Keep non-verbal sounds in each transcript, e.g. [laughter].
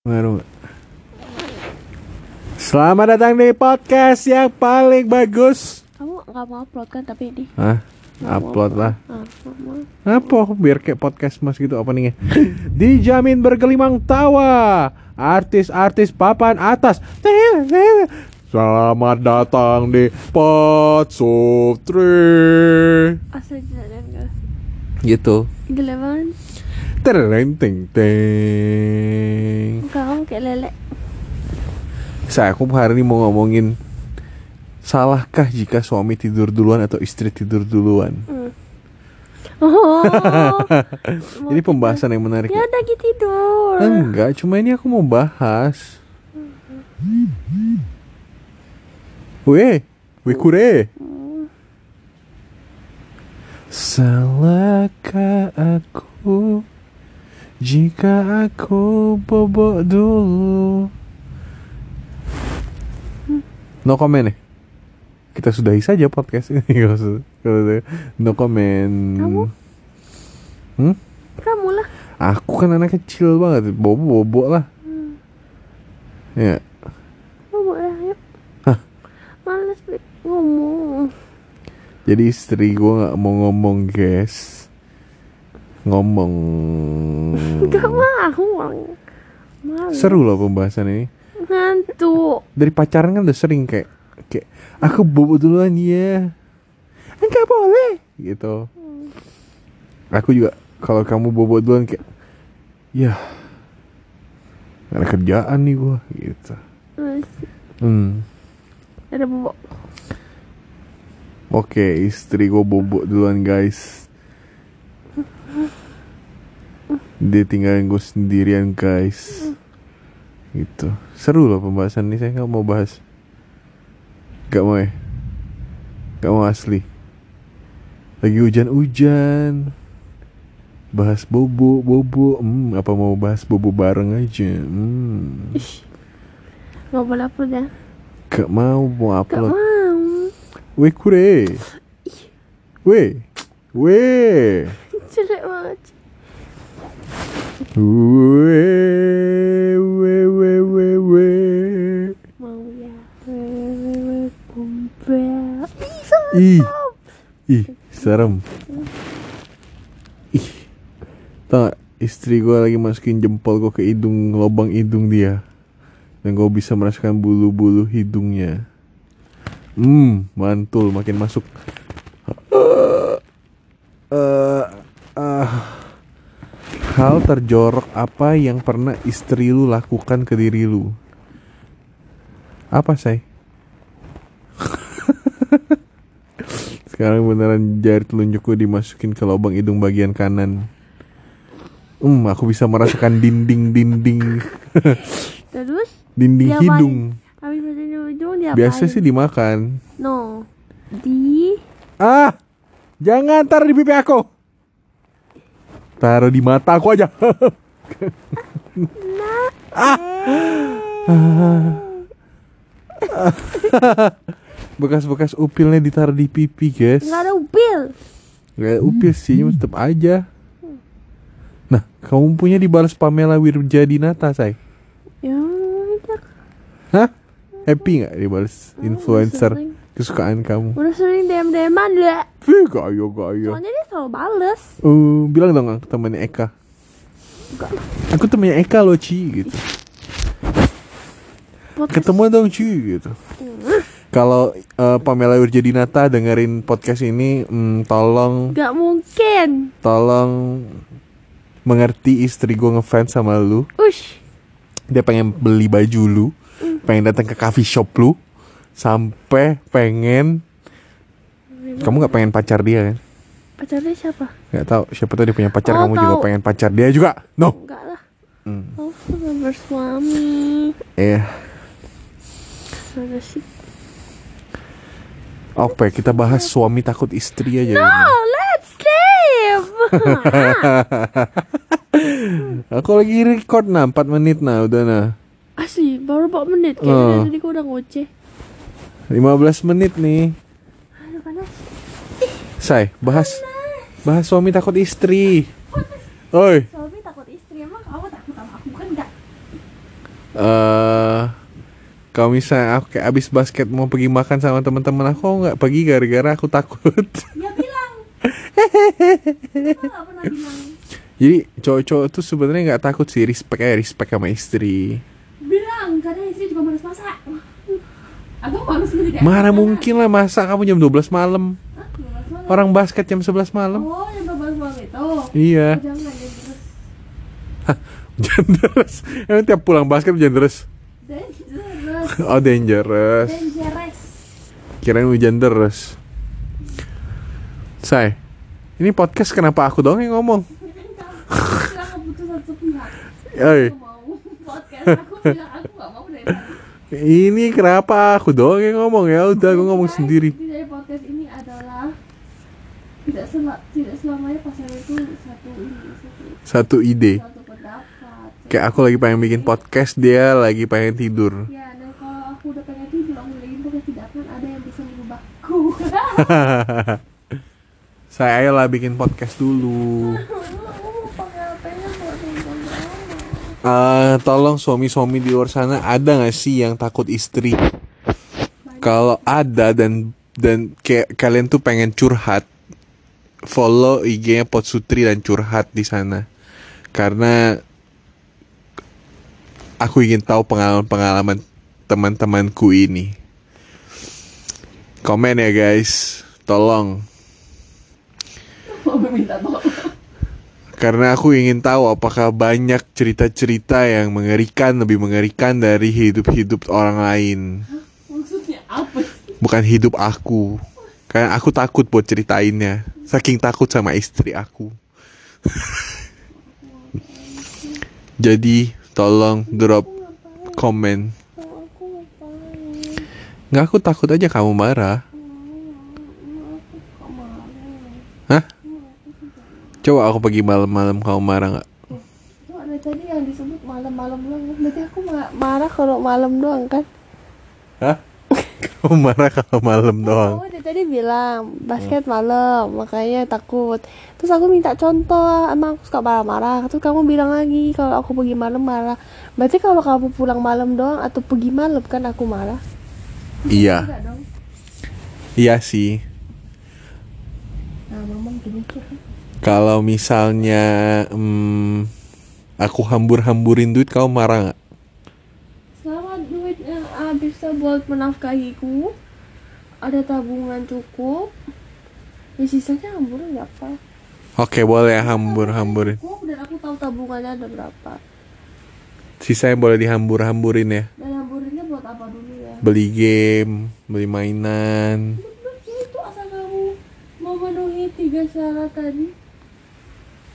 Nggak? Selamat datang di podcast yang paling bagus. Kamu nggak mau upload kan tapi ini? Hah? Mau Upload lah. Ah. Apa? Biar kayak podcast mas gitu openingnya. [laughs] Dijamin bergelimang tawa. Artis-artis papan atas. [laughs] Selamat datang di Pot Sutri. Asal jalan gak? Gitu. Gila banget. Tereng ting ting. Kamu kayak lele. Saya aku hari ini mau ngomongin Salahkah jika suami tidur duluan atau istri tidur duluan? Hmm. Oh. [laughs] Ini pembahasan yang menarik. Ya gitu tidur. Enggak, cuma ini aku mau bahas. Weh, weh kure. Salahkah aku jika aku bobok dulu? No comment nih. Kita sudahi saja podcast ini. [laughs] No comment. Kamu? Hmm? Kamu lah. Aku kan anak kecil banget, bobo-bobo lah. Ya, Kamu lah yuk. Hah? Males ngomong. jadi istri gue nggak mau ngomong guys, ngomong. Gak mau. Seru loh pembahasan ini. Ngantuk. Dari pacaran kan udah sering kayak, kayak aku bobo duluan ya, enggak boleh, gitu. Aku juga kalau kamu bobo duluan kayak, ya, ada kerjaan nih gue, gitu. Hmm. Ada bobok. Oke, istri gue bobo duluan guys. Dia tinggalin gue sendirian guys. Gitu. Seru loh pembahasan ini. Saya nggak mau bahas. Gak mau ya. Gak mau asli. Lagi hujan-hujan. Bahas bobo, bobo. Hmm, apa mau bahas bobo bareng aja? Hmm. Ih. Gak boleh upload ya. Gak mau mau Gak upload. mau. Weh kure. Weh. Weh. [laughs] Jelek banget. Weh weh weh weh. Mau ya. Wewe kumpel. Ih. Ih, Ih, serem. Ih. Tau gak, istri gue lagi masukin jempol gue ke hidung lubang hidung dia. Dan gue bisa merasakan bulu-bulu hidungnya. Hmm, mantul makin masuk. Eh, ah. Hal terjorok apa yang pernah istri lu lakukan ke diri lu? Apa say? [laughs] Sekarang beneran jari telunjukku dimasukin ke lubang hidung bagian kanan. Hmm, aku bisa merasakan dinding-dinding [laughs] Terus dinding Diapain? hidung. habis ujung dia Biasa sih dimakan. No. Di Ah, jangan taruh di pipi aku. Taruh di mata aku aja. ah. Bekas-bekas upilnya ditaruh di pipi, guys. nggak ada upil. Gak ada upil sih, cuma tetap aja. Nah, kamu punya dibalas Pamela Wirjadinata, say. Ya. Hah? Happy nggak dibalas influencer sering. Kesukaan kamu? Udah sering DM DMan lah. Vih, gaya gaya. Soalnya dia selalu bales. Uh, bilang dong ke temannya Eka. Enggak. Aku temannya Eka loh Ci gitu. Podcast. Ketemu dong Ci gitu. Kalau eh, Pamela Wirjadinata dengerin podcast ini, mm, tolong Gak mungkin. tolong mengerti istri gue ngefans sama lu. Ush. Dia pengen beli baju lu, pengen datang ke coffee shop lu, sampai pengen kamu nggak pengen pacar dia kan? Pacarnya siapa? Nggak tahu siapa tahu dia punya pacar Oh, kamu juga tahu. pengen pacar dia juga. No. Enggak lah. Hmm. Oh, sudah bersuami. Iya. Ada sih. Oke, kita bahas suami takut istri aja. ini. Oh, let's sleep. [laughs] Aku lagi record nah 4 menit nah udah nah. Asli, baru 4 menit. Oh. Kayaknya dari tadi gue udah ngoceh. 15 menit nih. Aduh, panas. Say, bahas bahas suami takut istri. Oi, Suami takut istri. Emang kamu takut sama aku kan enggak? eh kalau misalnya aku kayak abis basket mau pergi makan sama teman-teman aku nggak pergi gara-gara aku takut. Ya bilang. Kenapa pernah bilang? Jadi cowok-cowok tuh sebenarnya nggak takut sih respect aja respect sama istri. Bilang karena istri juga malas masak. Mana mungkin lah masa kamu jam 12 malam. Orang basket jam 11 malam. Oh, yang babak malam itu. Iya. Oh, ya. Hujan deras. Emang tiap pulang basket hujan deras. Dangerous. Oh dangerous. Dangerous. Kirain hujan deras. Say, ini podcast kenapa aku doang yang ngomong? Kamu bilang keputusan satu pihak. Oi, Aku mau podcast. Aku bilang aku nggak mau dari. Ini kenapa aku doang yang ngomong ya? Udah aku ngomong sendiri. dari podcast ini adalah tidak sel tidak selamanya pasangan itu satu ini satu Satu ide. satu pendapat. Kayak aku lagi pengen bikin podcast, dia lagi pengen tidur. Ya, dan kalau aku udah pengen tidur, aku lagi podcast tidak akan ada yang bisa merubahku. [laughs] Saya ayolah bikin podcast dulu. [laughs] Pakai HP-nya buat nonton Eh, tolong suami-suami di luar sana ada nggak sih yang takut istri? Kalau ada dan dan kayak kalian tuh pengen curhat, follow IG-nya Potsutri dan curhat di sana. Karena aku ingin tahu pengalaman-pengalaman teman-temanku ini. Komen ya guys, tolong. Minta tolong. Karena aku ingin tahu apakah banyak cerita-cerita yang mengerikan, lebih mengerikan dari hidup-hidup orang lain. Maksudnya apa sih? Bukan hidup aku. Karena aku takut buat ceritainnya. Saking takut sama istri aku. [laughs] Jadi, tolong drop komen. Nggak, aku takut aja kamu marah. Hah? Coba aku pergi malam-malam kamu marah nggak? Ada tadi yang disebut malam-malam doang. Berarti aku ma- marah kalau malam doang kan? Hah? [laughs] kamu marah kalau malam doang. Kamu dari tadi bilang basket malam, makanya takut. Terus aku minta contoh, emang aku suka marah-marah. Terus kamu bilang lagi kalau aku pergi malam marah. Berarti kalau kamu pulang malam doang atau pergi malam kan aku marah? Iya, iya sih. Nah, mama gini tuh. Kalau misalnya hmm, aku hambur-hamburin duit, kamu marah nggak? Selama duit yang bisa buat menafkahiku, ada tabungan cukup, ya sisanya hamburin nggak apa. Oke, boleh hambur-hamburin. Cukup dan aku tahu tabungannya ada berapa. Sisanya boleh dihambur-hamburin ya. Dan hamburinnya buat apa dulu ya? Beli game, beli mainan. Itu asal kamu memenuhi tiga syarat tadi.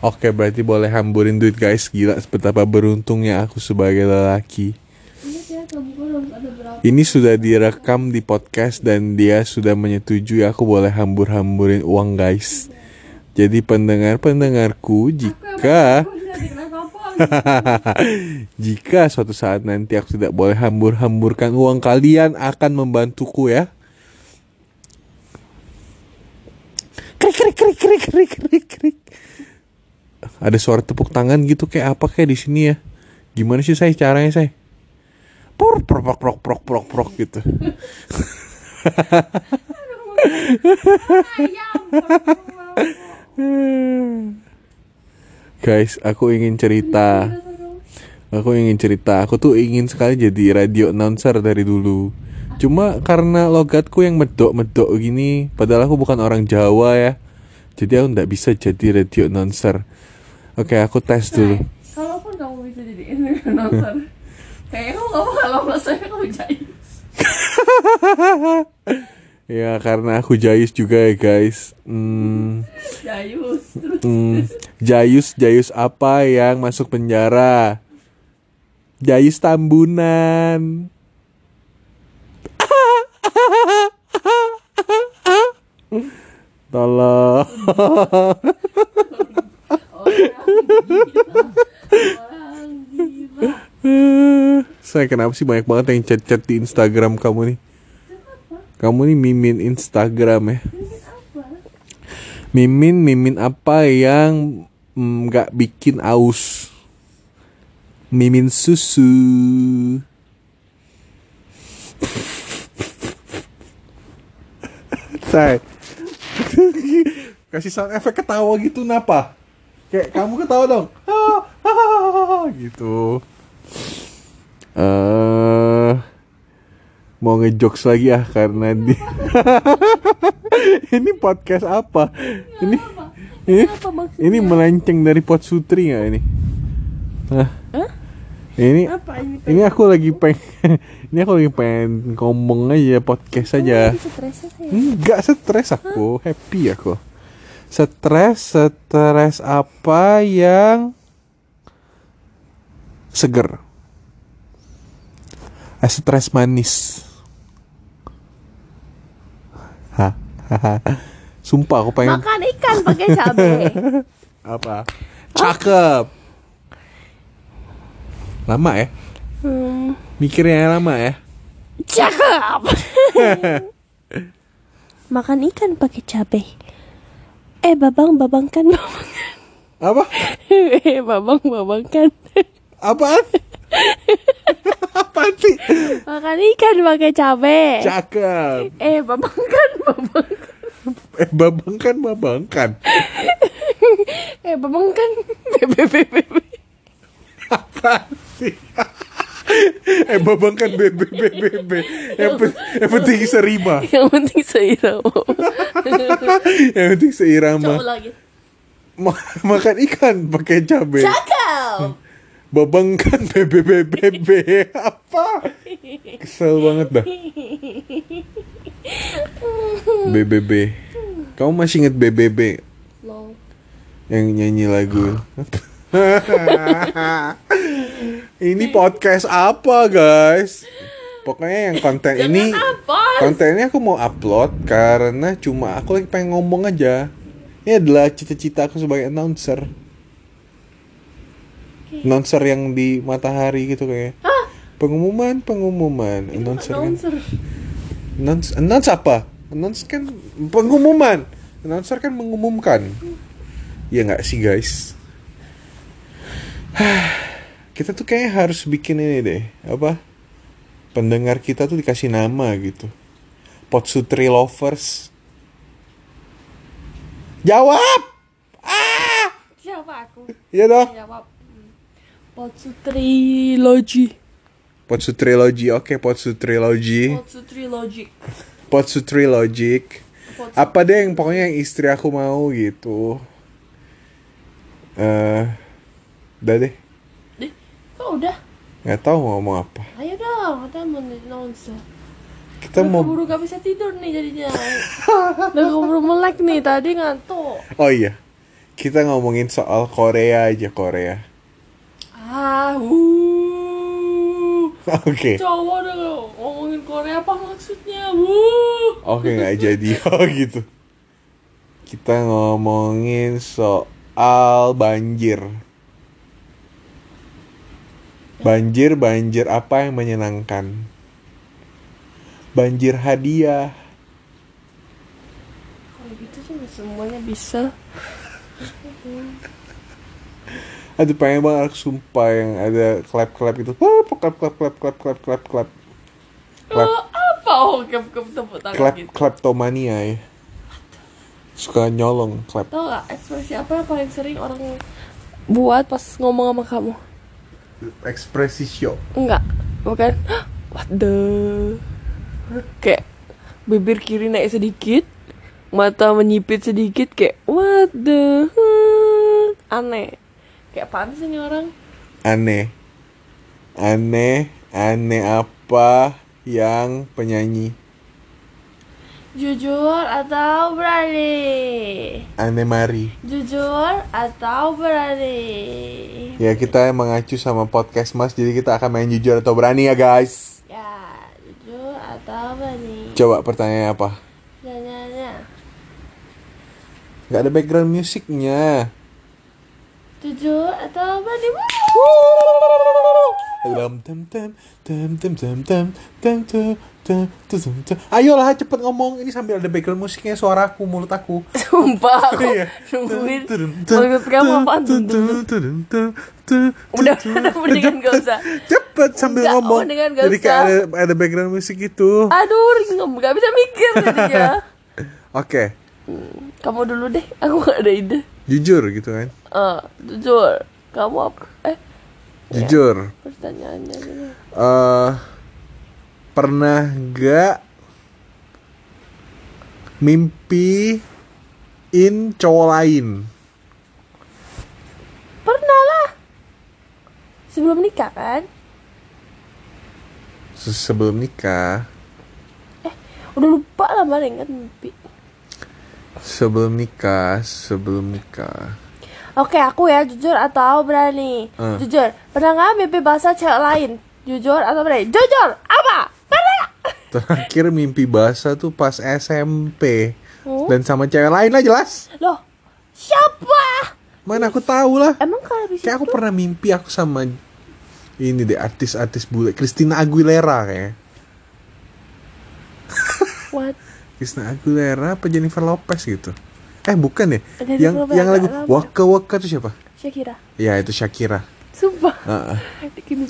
Oke, berarti boleh hamburin duit guys. Gila, betapa beruntungnya aku sebagai lelaki. Ya, berapa? Ini sudah direkam di podcast dan dia sudah menyetujui aku boleh hambur-hamburin uang guys. Jadi pendengar-pendengarku jika jika suatu saat nanti aku tidak boleh hambur-hamburkan uang kalian akan membantuku ya. Krik krik krik krik krik krik krik. Ada suara tepuk tangan gitu kayak apa kayak di sini ya. Gimana sih saya caranya saya? Por prok prok prok prok prok gitu. [laughs] Guys, aku ingin cerita. Aku ingin cerita. Aku tuh ingin sekali jadi radio announcer dari dulu. Cuma karena logatku yang medok-medok gini, padahal aku bukan orang Jawa ya. Jadi aku nggak bisa jadi radio announcer. Oke, aku tes dulu. Kalaupun kamu bisa jadi announcer, [laughs] kayaknya kamu gak bakal lolos saya kamu jayus. [laughs] Ya, karena aku Jayus juga ya, guys. Hmm, Jayus. Terus hmm, Jayus, Jayus apa yang masuk penjara? Jayus Tambunan. [laughs] Tolong. Saya kenapa sih banyak banget yang chat-chat di Instagram kamu nih? Kamu nih mimin Instagram ya? Mimin, mimin apa yang mm, nggak bikin aus? Mimin susu. [laughs] Say. [laughs] Kasih sound efek ketawa gitu napa? Kayak kamu ketawa dong. gitu. Eh mau ngejokes lagi ya karena di [laughs] ini podcast apa? Ini ini, ini melenceng dari pot sutri nggak ini? Hah? Hah? Ini Apa ini? ini aku lagi pengen [laughs] ini aku lagi pengen ngomong aja podcast aja. Stresnya sih. Enggak stres aku, happy aku. Stres, stres apa yang seger? Eh, stres manis. Hah? Sumpah aku pengen Makan ikan pakai cabai. [laughs] apa? Cakep. Lama ya? hmm, Mikirnya lama ya? cakep. [laughs] Makan ikan pakai cabai. Eh, babang, babangkan, babangkan. Apa? [laughs] Eh, babang, babangkan. Apaan? [laughs] Apaan sih? Makan ikan pakai cabai. Cakep. Eh, babangkan, babangkan. Eh, babang kan babang kan. Eh, babangkan. Bebe, bebe, bebe. Apaan sih? eh, babang kan bebe bebe bebe. Yang, pe- yang penting serima. Yang penting seirama. yang penting seirama. Coba lagi. Ma- makan ikan pakai cabai. Cakep. Babang kan bebe bebe bebe. Apa? Kesel banget dah. BBB. Kamu masih inget BBB Long. yang nyanyi lagu? [laughs] ini podcast apa guys? Pokoknya yang konten ini apa? kontennya aku mau upload karena cuma aku lagi pengen ngomong aja. Ini adalah cita-cita aku sebagai announcer. Announcer yang di matahari gitu kayak. Pengumuman, pengumuman, announcer kan. Announcer. Announce, announce apa? Announce kan pengumuman. Announcer kan mengumumkan. Ya nggak sih guys? [sighs] [sighs] kita tuh kayaknya harus bikin ini deh. Apa? Pendengar kita tuh dikasih nama gitu. Potsutri Lovers. Jawab! Ah! Siapa aku? Iya dong. Jawab. Potsutri Logi. Potsutri Logi, oke Potsutri Logi. Potsutri Logic. Potsutri Logic. Apa deh yang pokoknya yang istri aku mau gitu eh udah deh Kok udah? nggak tahu mau ngomong apa Ayo dong, kita mau announcer. kita Udah mau keburu gak bisa tidur nih jadinya. Udah keburu melek nih, tadi ngantuk. oh iya kita ngomongin soal Korea aja Korea Ah, oke Cowok udah ngomongin Korea apa maksudnya? Wuh. oke nggak jadi [laughs] oh gitu kita ngomongin soal banjir banjir banjir apa yang menyenangkan banjir hadiah Kalau gitu sih semuanya bisa. Aduh pengen banget aku sumpah yang ada clap clap itu. Wah, clap clap clap clap clap clap clap. Clap Oh, apa? Oh, kep kep tepuk tangan clap gitu. kleptomania ya. Suka nyolong clap. Tau gak ekspresi apa yang paling sering orang buat pas ngomong sama kamu? Ekspresi show. Enggak, bukan. [gasps] What the? Kayak bibir kiri naik sedikit, mata menyipit sedikit, kayak what the? Hmm, Aneh. Kayak apaan sih ini orang? Aneh. Aneh, aneh apa yang penyanyi? Jujur atau berani? Aneh Mari. Jujur atau berani? Ya kita mengacu sama podcast Mas jadi kita akan main jujur atau berani ya guys. Ya, jujur atau berani? Coba pertanyaannya apa? Nanya-nanya. Gak ada background musiknya. Jujur atau berani? Tem tem tem tem tem tem tem tem tem tem. Ayolah cepet ngomong ini sambil ada background musiknya suaraku mulut aku. Sumpah aku Iya. nungguin Maksud kamu apaan tuh? Udah, mendingan gak usah Cepet sambil Enggak, ngomong. dengan gak Jadi kayak usah. ada, ada background musik gitu. Aduh, ringem, gak bisa mikir jadinya [laughs] Oke, Kamu dulu deh, aku gak [laughs] ada ide jujur gitu kan. Eh, jujur Kamu apa? Eh, Jujur. pertanyaannya gini eh pernah gak mimpi in cowok lain? Pernah lah Sebelum nikah kan? Se- Sebelum nikah, Udah lupa lah mana ingat mimpi sebelum nikah, sebelum nikah. Oke, aku ya jujur atau berani? Eh. Jujur. Pernah nggak mimpi bahasa cewek lain? Jujur atau berani? Jujur. Apa? Terakhir mimpi basah tuh pas SMP Hmm? dan sama cewek lain lah jelas. Loh, siapa? Mana aku tahu lah. Emang kalau bisa Kayak aku pernah mimpi aku sama ini deh artis-artis bule Christina Aguilera kayak. [laughs] What? Christina Aguilera apa Jennifer Lopez gitu. Eh bukan ya? Jennifer yang Lopez yang lagu. Waka Waka tuh siapa? Shakira. Ya itu Shakira. Sumpah. Heeh. Ini,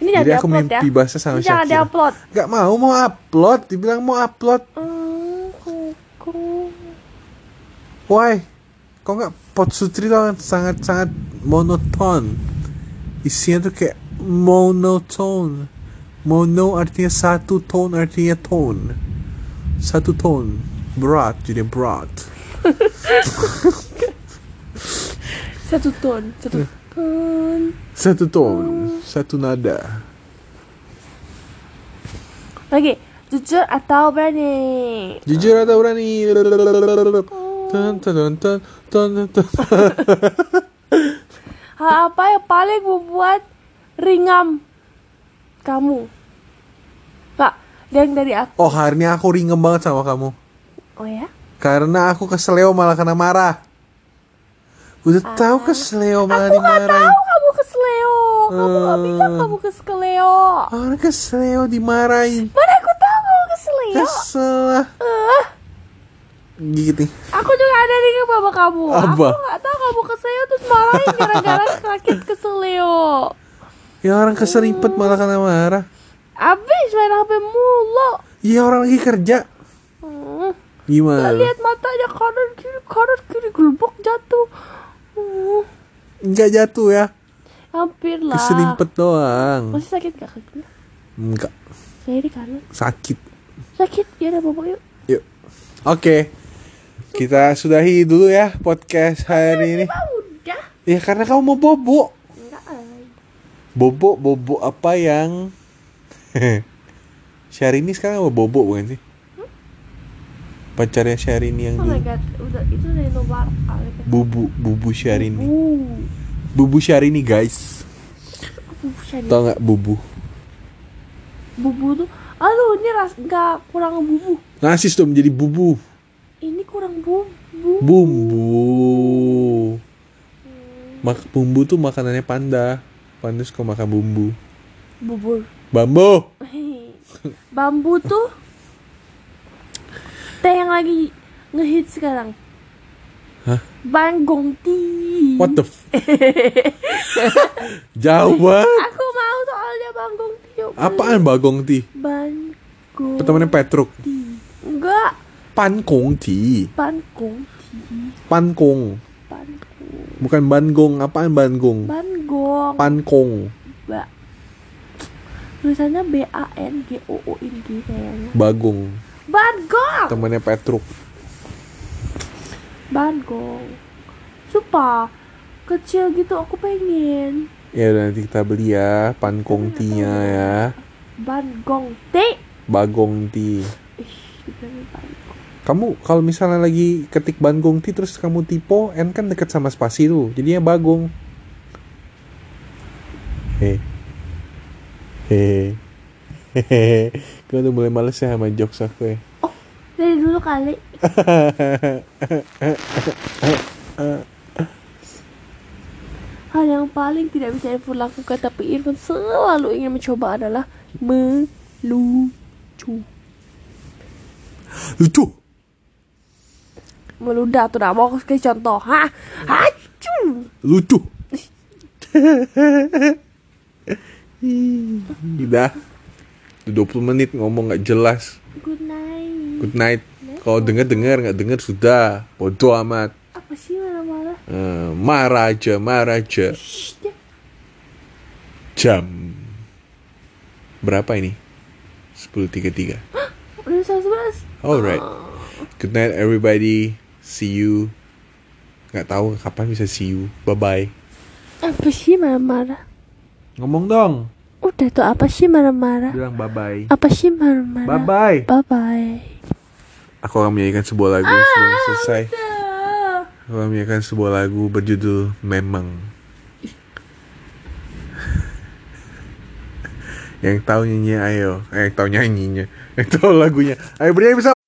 ini jangan Jadi aku diupload ya. mimpi bahasa sama Ini jangan Shakira. diupload. Gak mau mau upload, dibilang mau upload. Kuku. Why? Kok nggak pot sutri tuh sangat sangat monoton. Isinya tuh kayak monotone. Mono artinya satu, tone artinya tone. Satu tone. Berat jadi berat. [laughs] Satu ton, satu ton. Satu tone, satu nada. Lagi, jujur atau berani? Jujur atau berani? Ton, ton, ton, ton, ton. Hal apa yang paling membuat ringam kamu? Kak, yang dari aku. Oh hari ini aku ringem banget sama kamu. Oh ya? Karena aku kesleo malah kena marah. Udah tahu kesleo malah Aku nggak tahu kamu kesleo. Kamu nggak Eh. bilang kamu kesleo. Orang kesleo dimarahin. Mana aku tahu kamu kesleo. Kesel lah. Eh, Gitu. aku juga ada ringam sama kamu. Apa? Aku nggak tahu kamu kesleo terus marahin gara-gara [laughs] sakit kesleo. Ya orang keseripet malah kena marah. Abis main HP mulu. Iya orang lagi kerja. Hmm. Gimana? Lihat matanya kanan kiri kanan kiri gelbok jatuh. Enggak jatuh ya. Hampir lah. Keseripet doang. Masih sakit gak kakinya? Enggak. Saya di kanan. Sakit. Sakit ya udah bobo yuk. Yuk. Oke. Kita sudahi dulu ya podcast hari ini. Udah. Ya karena kamu mau bobo. Enggak. Bobo, bobo apa yang [laughs] Syahrini sekarang mau bobo bukan sih? Pacarnya Syahrini yang Oh my god, udah itu dari nomor kali kan. Bubu, Bubu Syahrini Uh, Bubu Syahrini guys bubu. Tau gak Bubu? Bubu tuh, aduh ini ras nggak kurang bubu. Nasis tuh menjadi bubu Ini kurang bubu. Bumbu Mak bumbu tuh makanannya panda Panda suka makan bumbu Bubur. Bambu [laughs] Bambu tuh teh yang lagi ngehit sekarang. Hah? Bang Gongti. What the f Jauh banget. Aku mau soalnya Bang Gongti ya Apaan Bang Gongti? Bang Gongti. Petruk. Enggak. Pan Gongti. Pan Gongti. Pan Gong. Gong. Bukan banggong. Apaan banggong? Banggong. Pan Gong. Ba. Tulisannya B A N G O O N G kayaknya. Bagong. Banggong. Temennya Petruk Banggong. Sumpah kecil gitu aku pengen. Ya udah nanti kita beli ya Pankong tea ya. Bagong tea Ih, dibilangin banggong. Kamu kalau misalnya lagi ketik Bangong tea Terus kamu tipo N kan deket sama spasi tuh Jadinya Bagong Hei Hehe Hehehe Gue udah mulai males ya sama jokes aku ya Oh, dari dulu kali. [laughs] Hal yang paling tidak bisa Irfan lakukan tapi Irfan selalu ingin mencoba adalah melucu. Lucu. Meludah tuh dah mau kasih contoh. Ha? Hacu. Lucu. Udah. [laughs] Udah 20 menit ngomong nggak jelas. Good night. Good night. Kalau denger denger nggak denger sudah. Bodoh amat. Apa sih marah-marah? Eh, marah aja, marah aja. Shh. Jam. Berapa ini? 10.33. [gasps] Udah 11. Alright. Good night everybody. See you. Nggak tahu kapan bisa see you. Bye bye. Apa sih marah-marah? Ngomong dong. Udah tuh apa sih marah-marah? Bilang bye bye. Apa sih marah-marah? Bye bye. Bye bye. Aku akan menyanyikan sebuah lagu sebelum selesai. Aku akan menyanyikan sebuah lagu berjudul Memang. [laughs] yang tahu nyanyi ayo, eh, yang tahu nyanyinya, [laughs] yang tahu lagunya. Ayo bernyanyi bersama.